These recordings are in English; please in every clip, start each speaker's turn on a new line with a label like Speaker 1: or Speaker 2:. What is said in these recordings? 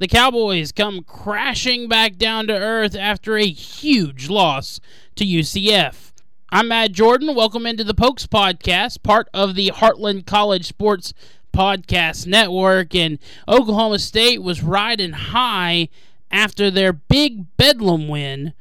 Speaker 1: the Cowboys come crashing back down to earth after a huge loss to UCF. I'm Matt Jordan. Welcome into the Pokes Podcast, part of the Heartland College Sports Podcast Network. And Oklahoma State was riding high after their big Bedlam win,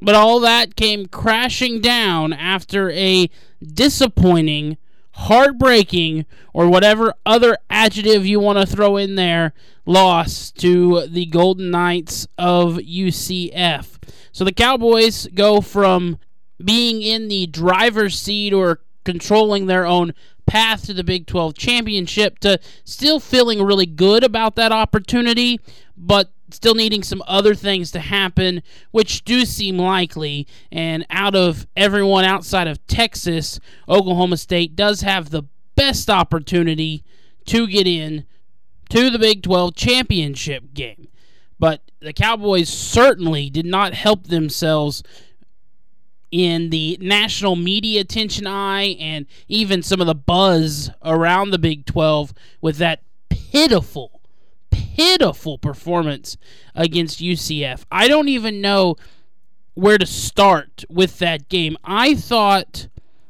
Speaker 1: but all that came crashing down after a disappointing heartbreaking, or whatever other adjective you want to throw in there, loss to the Golden Knights of UCF. So the Cowboys go from being in the driver's seat or controlling their own path to the Big 12 championship to still feeling really good about that opportunity, but still needing some other things to happen, which do seem likely. And out of everyone outside of Texas, Oklahoma State does have the best opportunity to get in to the Big 12 championship game. But the Cowboys certainly did not help themselves in the national media attention eye and even some of the buzz around the Big 12 with that pitiful pitiful performance against UCF. I don't even know where to start with that game. I thought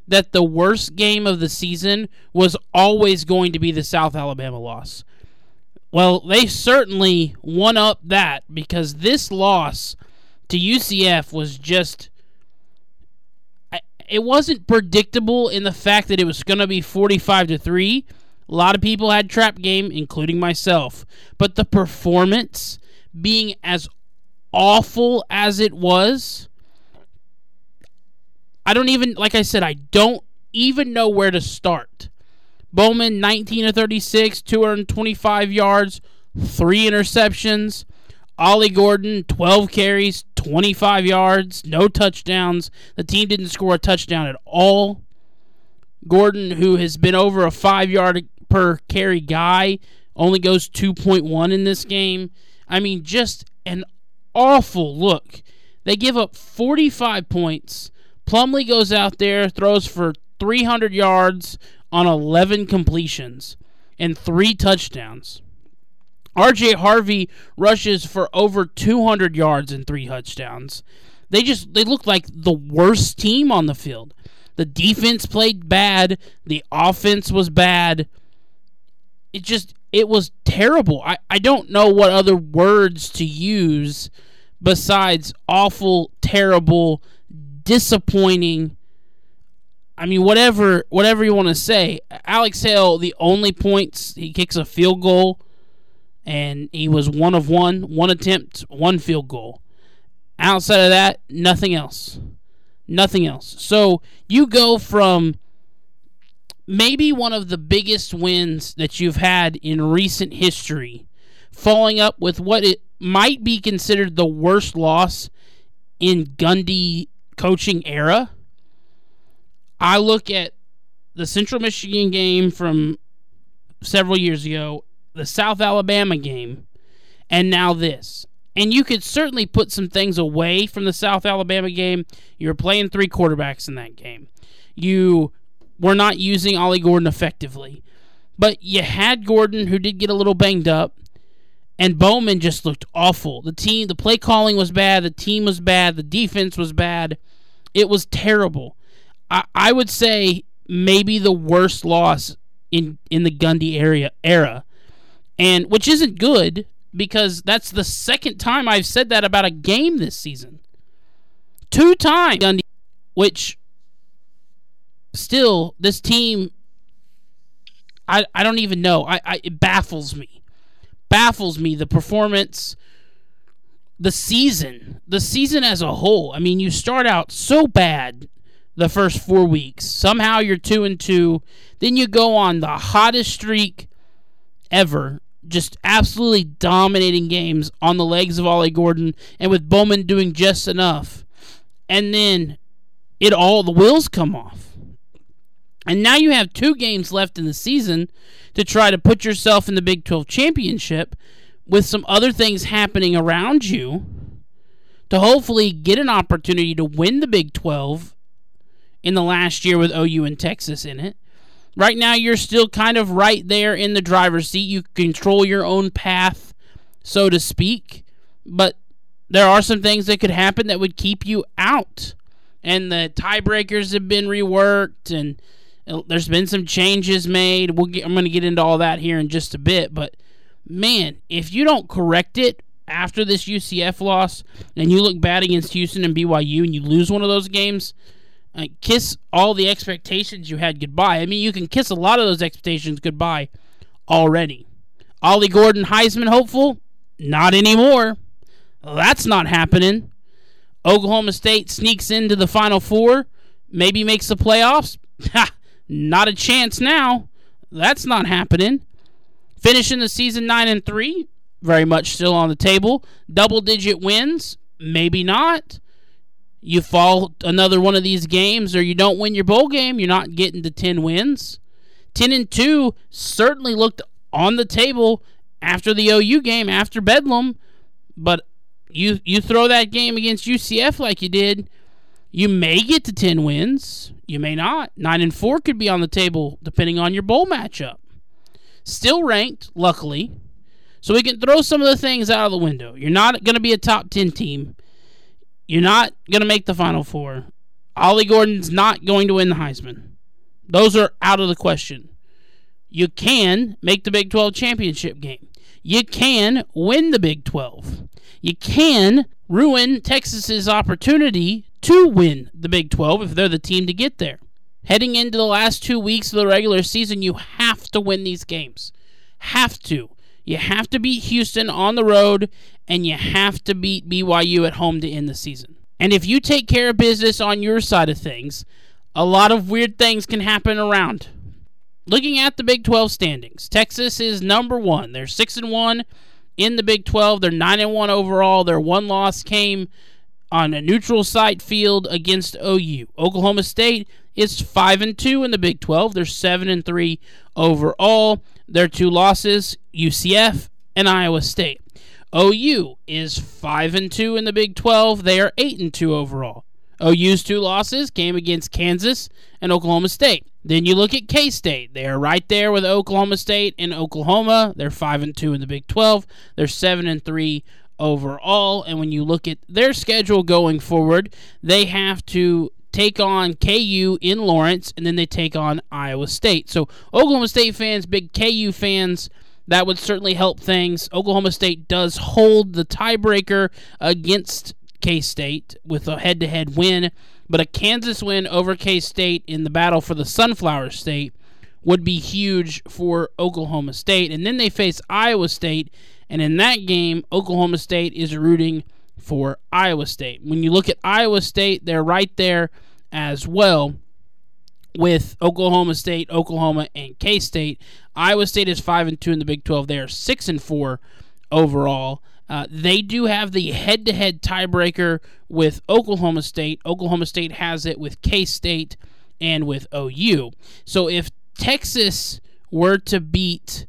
Speaker 1: that the worst game of the season was always going to be the South Alabama loss. Well, they certainly won up that because this loss to UCF was just it wasn't predictable in the fact that it was going to be 45 to 3 a lot of people had trap game, including myself. But the performance being as awful as it was, I don't even, like I said, I don't even know where to start. Bowman, 19 of 36, 225 yards, three interceptions. Ollie Gordon, 12 carries, 25 yards, no touchdowns. The team didn't score a touchdown at all. Gordon, who has been over a five yard per carry guy only goes 2.1 in this game. I mean, just an awful look. They give up 45 points. Plumlee goes out there, throws for 300 yards on 11 completions and three touchdowns. RJ Harvey rushes for over 200 yards and three touchdowns. They just they look like the worst team on the field. The defense played bad, the offense was bad it just it was terrible. I, I don't know what other words to use besides awful, terrible, disappointing. I mean, whatever whatever you want to say. Alex Hale, the only points he kicks a field goal, and he was one of one, one attempt, one field goal. Outside of that, nothing else, nothing else. So you go from maybe one of the biggest wins that you've had in recent history, following up with what it might be considered the worst loss in Gundy coaching era. I look at the Central Michigan game from several years ago, the South Alabama game, and now this. And you could certainly put some things away from the South Alabama game. You were playing three quarterbacks in that game. You were not using Ollie Gordon effectively. But you had Gordon, who did get a little banged up, and Bowman just looked awful. The team, the play calling was bad, the team was bad, the defense was bad. It was terrible. I, I would say maybe the worst loss in in the Gundy area era, and which isn't good because that's the second time I've said that about a game this season. Two times Gundy, which still, this team, I, I don't even know. I, I it baffles me, baffles me the performance, the season, the season as a whole. I mean, you start out so bad the first four weeks. Somehow you're two and two. Then you go on the hottest streak ever. Just absolutely dominating games on the legs of Ollie Gordon and with Bowman doing just enough. And then it all the wheels come off. And now you have two games left in the season to try to put yourself in the Big 12 championship with some other things happening around you to hopefully get an opportunity to win the Big 12 in the last year with OU and Texas in it. Right now, you're still kind of right there in the driver's seat. You control your own path so to speak. But there are some things that could happen that would keep you out. And the tiebreakers have been reworked, and there's been some changes made. We'll get, I'm going to get into all that here in just a bit. But man, if you don't correct it after this UCF loss and you look bad against Houston and BYU and you lose one of those games, uh, kiss all the expectations you had goodbye. I mean, you can kiss a lot of those expectations goodbye already. Ollie Gordon, Heisman hopeful? Not anymore. That's not happening. Oklahoma State sneaks into the Final Four, maybe makes the playoffs. Not a chance now. That's not happening. Finishing the season 9 and 3, very much still on the table. Double digit wins, maybe not. You fall another one of these games or you don't win your bowl game, you're not getting to 10 wins. 10 and 2 certainly looked on the table after the OU game, after Bedlam, but you you throw that game against UCF like you did, you may get to 10 wins, you may not. 9 and 4 could be on the table depending on your bowl matchup. Still ranked, luckily. So we can throw some of the things out of the window. You're not going to be a top 10 team. You're not going to make the Final Four. Ollie Gordon's not going to win the Heisman. Those are out of the question. You can make the Big 12 championship game. You can win the Big 12. You can ruin Texas's opportunity to win the Big 12 if they're the team to get there. Heading into the last two weeks of the regular season, you have to win these games. Have to. You have to beat Houston on the road, and you have to beat BYU at home to end the season. And if you take care of business on your side of things, a lot of weird things can happen around. Looking at the Big 12 standings, Texas is number one. They're six and one in the Big 12. They're nine and one overall. Their one loss came on a neutral site field against OU. Oklahoma State is 5 and 2 in the Big 12. They're 7 and 3 overall. Their two losses, UCF and Iowa State. OU is 5 and 2 in the Big 12. They are 8 and 2 overall. OU's two losses came against Kansas and Oklahoma State. Then you look at K State. They are right there with Oklahoma State and Oklahoma. They're 5 and 2 in the Big 12. They're 7 and 3 overall. And when you look at their schedule going forward, they have to take on KU in Lawrence, and then they take on Iowa State. So, Oklahoma State fans, big KU fans, that would certainly help things. Oklahoma State does hold the tiebreaker against K State with a head to head win, but a Kansas win over K State in the battle for the Sunflower State would be huge for Oklahoma State. And then they face Iowa State and in that game, Oklahoma State is rooting for Iowa State. When you look at Iowa State, they're right there as well with Oklahoma State, Oklahoma, and K State. Iowa State is five and two in the Big Twelve. They are six and four overall. Uh, they do have the head-to-head tiebreaker with Oklahoma State. Oklahoma State has it with K State and with OU. So if Texas were to beat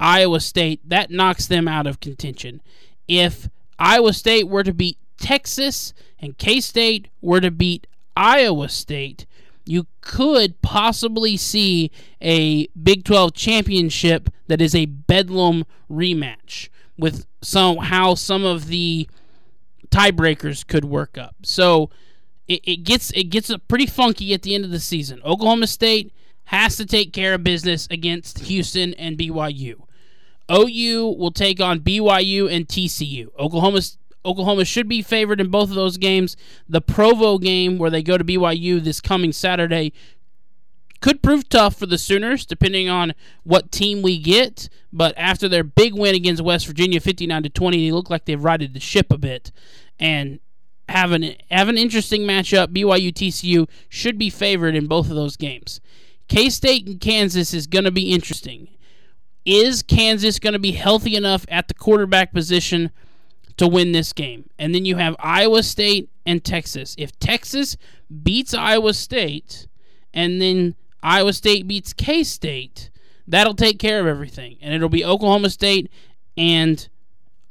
Speaker 1: Iowa State, that knocks them out of contention. If Iowa State were to beat Texas and K State were to beat Iowa State, you could possibly see a Big 12 championship that is a bedlam rematch with some how some of the tiebreakers could work up. So it, it gets it gets pretty funky at the end of the season. Oklahoma State has to take care of business against Houston and BYU. OU will take on BYU and TCU. Oklahoma Oklahoma should be favored in both of those games. The Provo game, where they go to BYU this coming Saturday, could prove tough for the Sooners, depending on what team we get. But after their big win against West Virginia, fifty-nine to twenty, they look like they've righted the ship a bit and have an have an interesting matchup. BYU TCU should be favored in both of those games. K State and Kansas is going to be interesting. Is Kansas going to be healthy enough at the quarterback position to win this game? And then you have Iowa State and Texas. If Texas beats Iowa State and then Iowa State beats K State, that'll take care of everything. And it'll be Oklahoma State and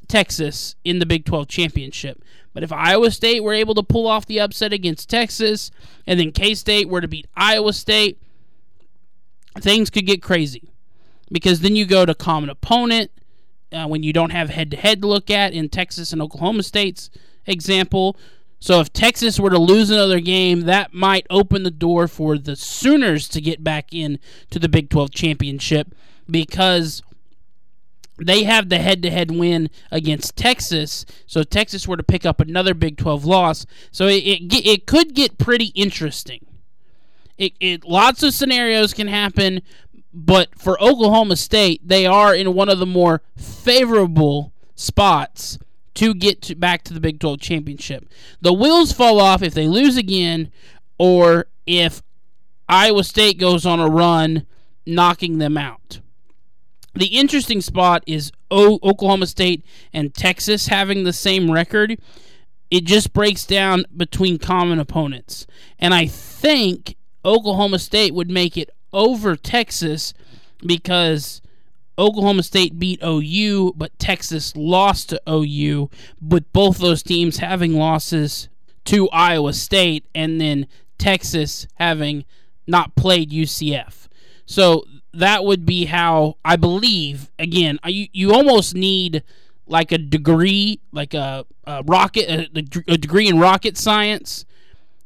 Speaker 1: Texas in the Big 12 championship. But if Iowa State were able to pull off the upset against Texas and then K State were to beat Iowa State, things could get crazy because then you go to common opponent uh, when you don't have head to head to look at in Texas and Oklahoma State's example. So if Texas were to lose another game, that might open the door for the Sooners to get back in to the Big 12 championship because they have the head-to-head win against Texas. So if Texas were to pick up another Big 12 loss, so it it, it could get pretty interesting. It, it lots of scenarios can happen, but for Oklahoma State, they are in one of the more favorable spots to get to, back to the Big 12 championship. The wheels fall off if they lose again or if Iowa State goes on a run knocking them out. The interesting spot is o- Oklahoma State and Texas having the same record. It just breaks down between common opponents. And I think Oklahoma State would make it over Texas because Oklahoma State beat OU, but Texas lost to OU, with both those teams having losses to Iowa State and then Texas having not played UCF. So that would be how I believe. Again, you you almost need like a degree, like a, a rocket, a, a degree in rocket science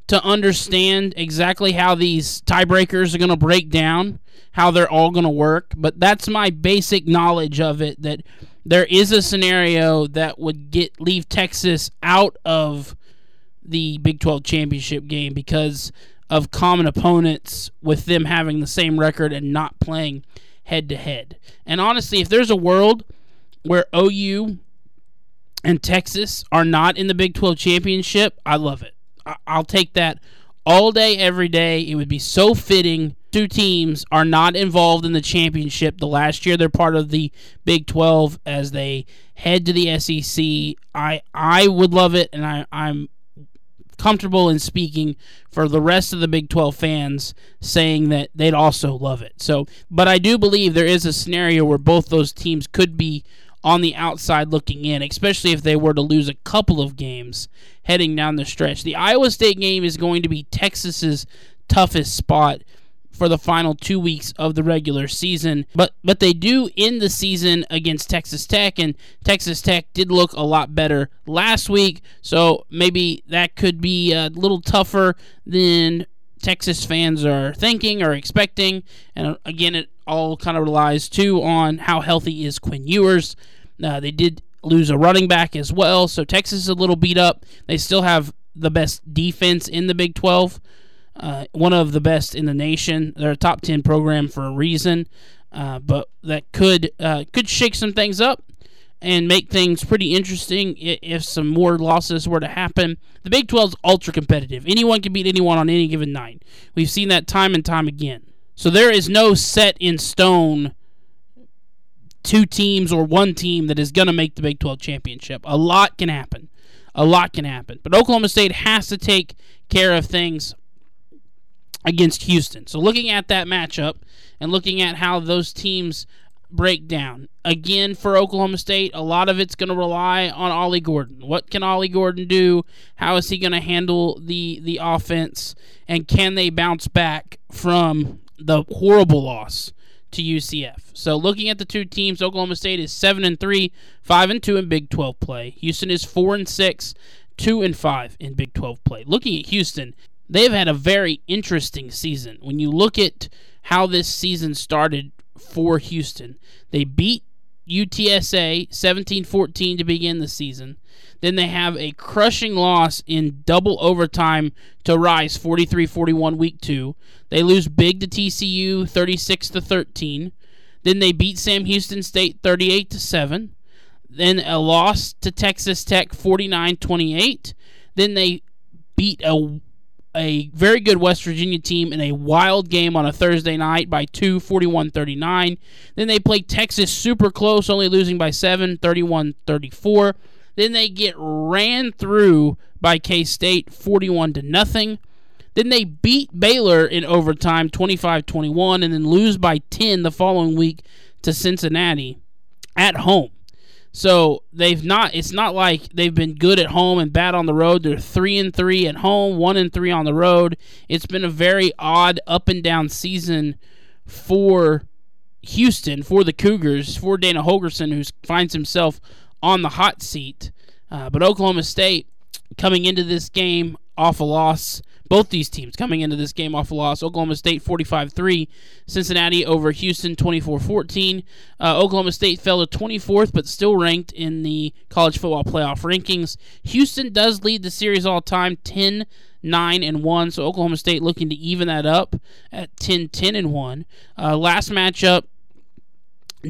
Speaker 1: to understand exactly how these tiebreakers are going to break down how they're all going to work, but that's my basic knowledge of it that there is a scenario that would get leave Texas out of the Big 12 championship game because of common opponents with them having the same record and not playing head to head. And honestly, if there's a world where OU and Texas are not in the Big 12 championship, I love it. I'll take that all day, every day. It would be so fitting. Two teams are not involved in the championship. The last year they're part of the Big 12 as they head to the SEC. I I would love it, and I, I'm comfortable in speaking for the rest of the Big 12 fans saying that they'd also love it. So, but I do believe there is a scenario where both those teams could be on the outside looking in, especially if they were to lose a couple of games heading down the stretch. The Iowa State game is going to be Texas's toughest spot for the final two weeks of the regular season. But but they do end the season against Texas Tech, and Texas Tech did look a lot better last week. So maybe that could be a little tougher than Texas fans are thinking or expecting. And uh, again, it all kind of relies too on how healthy is Quinn Ewers. Uh, they did lose a running back as well, so Texas is a little beat up. They still have the best defense in the Big 12, uh, one of the best in the nation. They're a top 10 program for a reason, uh, but that could uh, could shake some things up and make things pretty interesting if some more losses were to happen. The Big 12 is ultra competitive. Anyone can beat anyone on any given night. We've seen that time and time again. So there is no set in stone two teams or one team that is going to make the Big 12 championship. A lot can happen. A lot can happen. But Oklahoma State has to take care of things against Houston. So looking at that matchup and looking at how those teams break down. Again, for Oklahoma State, a lot of it's going to rely on Ollie Gordon. What can Ollie Gordon do? How is he going to handle the the offense? And can they bounce back from the horrible loss to UCF. So looking at the two teams, Oklahoma State is seven and three, five and two in Big 12 play. Houston is four and six, two and five in Big 12 play. Looking at Houston, they've had a very interesting season. When you look at how this season started for Houston, they beat UTSA 17-14 to begin the season. Then they have a crushing loss in double overtime to Rice 43-41 week 2. They lose big to TCU 36 to 13. Then they beat Sam Houston State 38 to 7. Then a loss to Texas Tech 49-28. Then they beat a a very good West Virginia team in a wild game on a Thursday night by 2 41 39. Then they play Texas super close, only losing by 7 31 34. Then they get ran through by K State 41 to nothing. Then they beat Baylor in overtime 25 21 and then lose by 10 the following week to Cincinnati at home. So they've not. It's not like they've been good at home and bad on the road. They're three and three at home, one and three on the road. It's been a very odd up and down season for Houston for the Cougars for Dana Holgorsen, who finds himself on the hot seat. Uh, but Oklahoma State coming into this game off a loss. Both these teams coming into this game off a loss. Oklahoma State 45 3. Cincinnati over Houston 24 14. Uh, Oklahoma State fell to 24th, but still ranked in the college football playoff rankings. Houston does lead the series all time 10 9 and 1. So Oklahoma State looking to even that up at 10 10 and 1. Uh, last matchup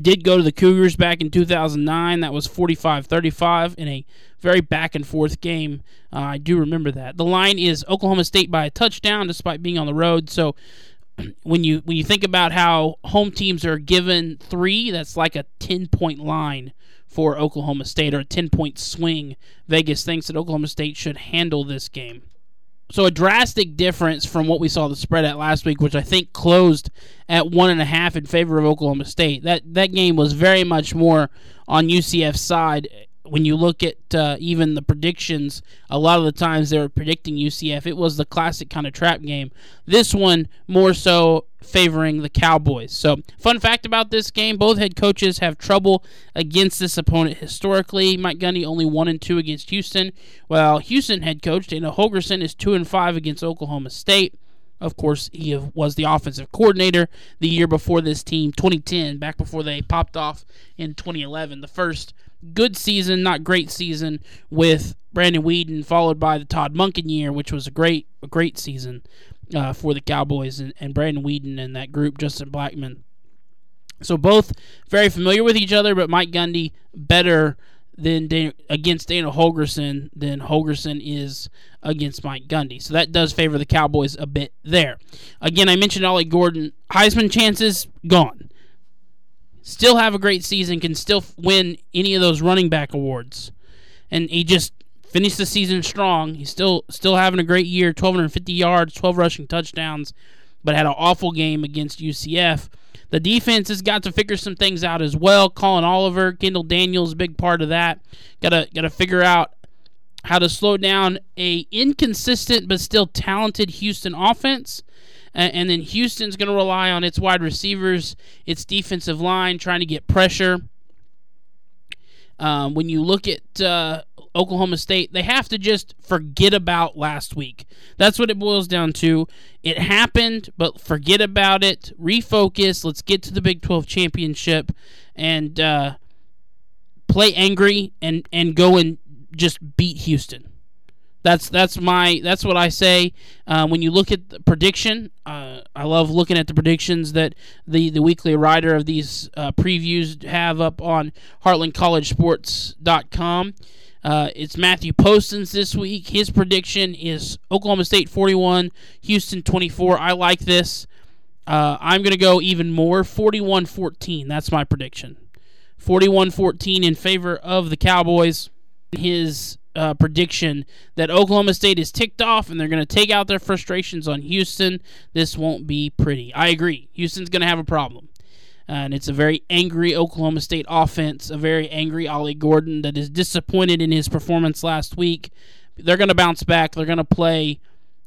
Speaker 1: did go to the Cougars back in 2009. That was 45 35 in a very back and forth game. Uh, I do remember that. The line is Oklahoma State by a touchdown, despite being on the road. So when you when you think about how home teams are given three, that's like a 10 point line for Oklahoma State or a 10 point swing. Vegas thinks that Oklahoma State should handle this game. So a drastic difference from what we saw the spread at last week, which I think closed at one and a half in favor of Oklahoma State. That that game was very much more on UCF's side when you look at uh, even the predictions, a lot of the times they were predicting UCF. It was the classic kind of trap game. This one more so favoring the Cowboys. So, fun fact about this game: both head coaches have trouble against this opponent historically. Mike Gundy only one and two against Houston, while Houston head coach Dana Holgorsen is two and five against Oklahoma State. Of course, he was the offensive coordinator the year before this team, 2010, back before they popped off in 2011. The first good season, not great season with Brandon Weeden, followed by the Todd Monken year, which was a great, a great season uh, for the Cowboys and, and Brandon Weeden and that group, Justin Blackmon. So both very familiar with each other, but Mike Gundy better than Dan- against Dana Holgorsen than Holgorsen is against Mike Gundy. So that does favor the Cowboys a bit there. Again, I mentioned Ollie Gordon. Heisman chances gone still have a great season, can still win any of those running back awards. And he just finished the season strong. He's still still having a great year, 1250 yards, 12 rushing touchdowns, but had an awful game against UCF. The defense has got to figure some things out as well. Collin Oliver, Kendall Daniels, big part of that. Got to got to figure out how to slow down a inconsistent but still talented Houston offense and then Houston's going to rely on its wide receivers, its defensive line, trying to get pressure. Um, when you look at uh, Oklahoma State, they have to just forget about last week. That's what it boils down to. It happened, but forget about it. Refocus. Let's get to the Big 12 championship and uh, play angry and, and go and just beat Houston. That's that's my that's what I say. Uh, when you look at the prediction, uh, I love looking at the predictions that the the weekly writer of these uh, previews have up on HeartlandCollegeSports.com. Uh, it's Matthew Poston's this week. His prediction is Oklahoma State 41, Houston 24. I like this. Uh, I'm going to go even more 41 14. That's my prediction. 41 14 in favor of the Cowboys. His uh, prediction that Oklahoma State is ticked off and they're going to take out their frustrations on Houston. This won't be pretty. I agree. Houston's going to have a problem. And it's a very angry Oklahoma State offense, a very angry Ollie Gordon that is disappointed in his performance last week. They're going to bounce back. They're going to play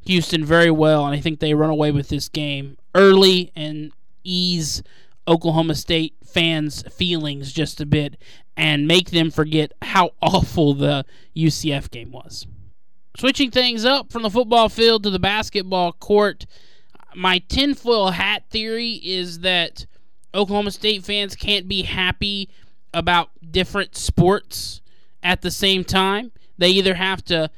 Speaker 1: Houston very well, and I think they run away with this game early and ease Oklahoma State fans' feelings just a bit and make them forget how awful the UCF game was. Switching things up from the football field to the basketball court, my tinfoil hat theory is that Oklahoma State fans can't be happy about different sports at the same time. They either have to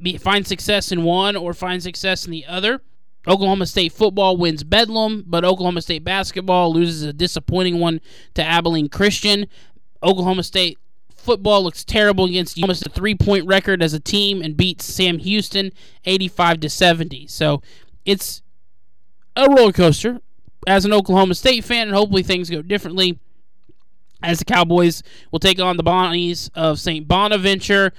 Speaker 1: be, find success in one or find success in the other. Oklahoma State football wins Bedlam, but Oklahoma State basketball loses a disappointing one to Abilene Christian. Oklahoma State football looks terrible against almost a three-point record as a team and beats Sam Houston 85 to 70. So it's a roller coaster as an Oklahoma State fan, and hopefully things go differently. As the Cowboys will take on the Bonnies of St. Bonaventure,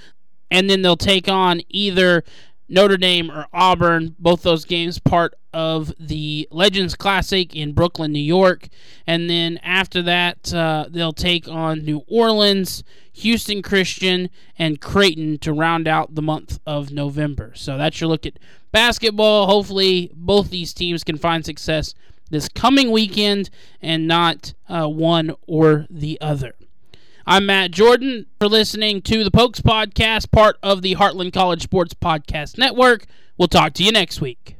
Speaker 1: and then they'll take on either Notre Dame or Auburn, both those games part of the Legends Classic in Brooklyn, New York. And then after that, uh, they'll take on New Orleans, Houston Christian, and Creighton to round out the month of November. So that's your look at basketball. Hopefully, both these teams can find success this coming weekend and not uh, one or the other. I'm Matt Jordan for listening to the Pokes Podcast, part of the Heartland College Sports Podcast Network. We'll talk to you next week.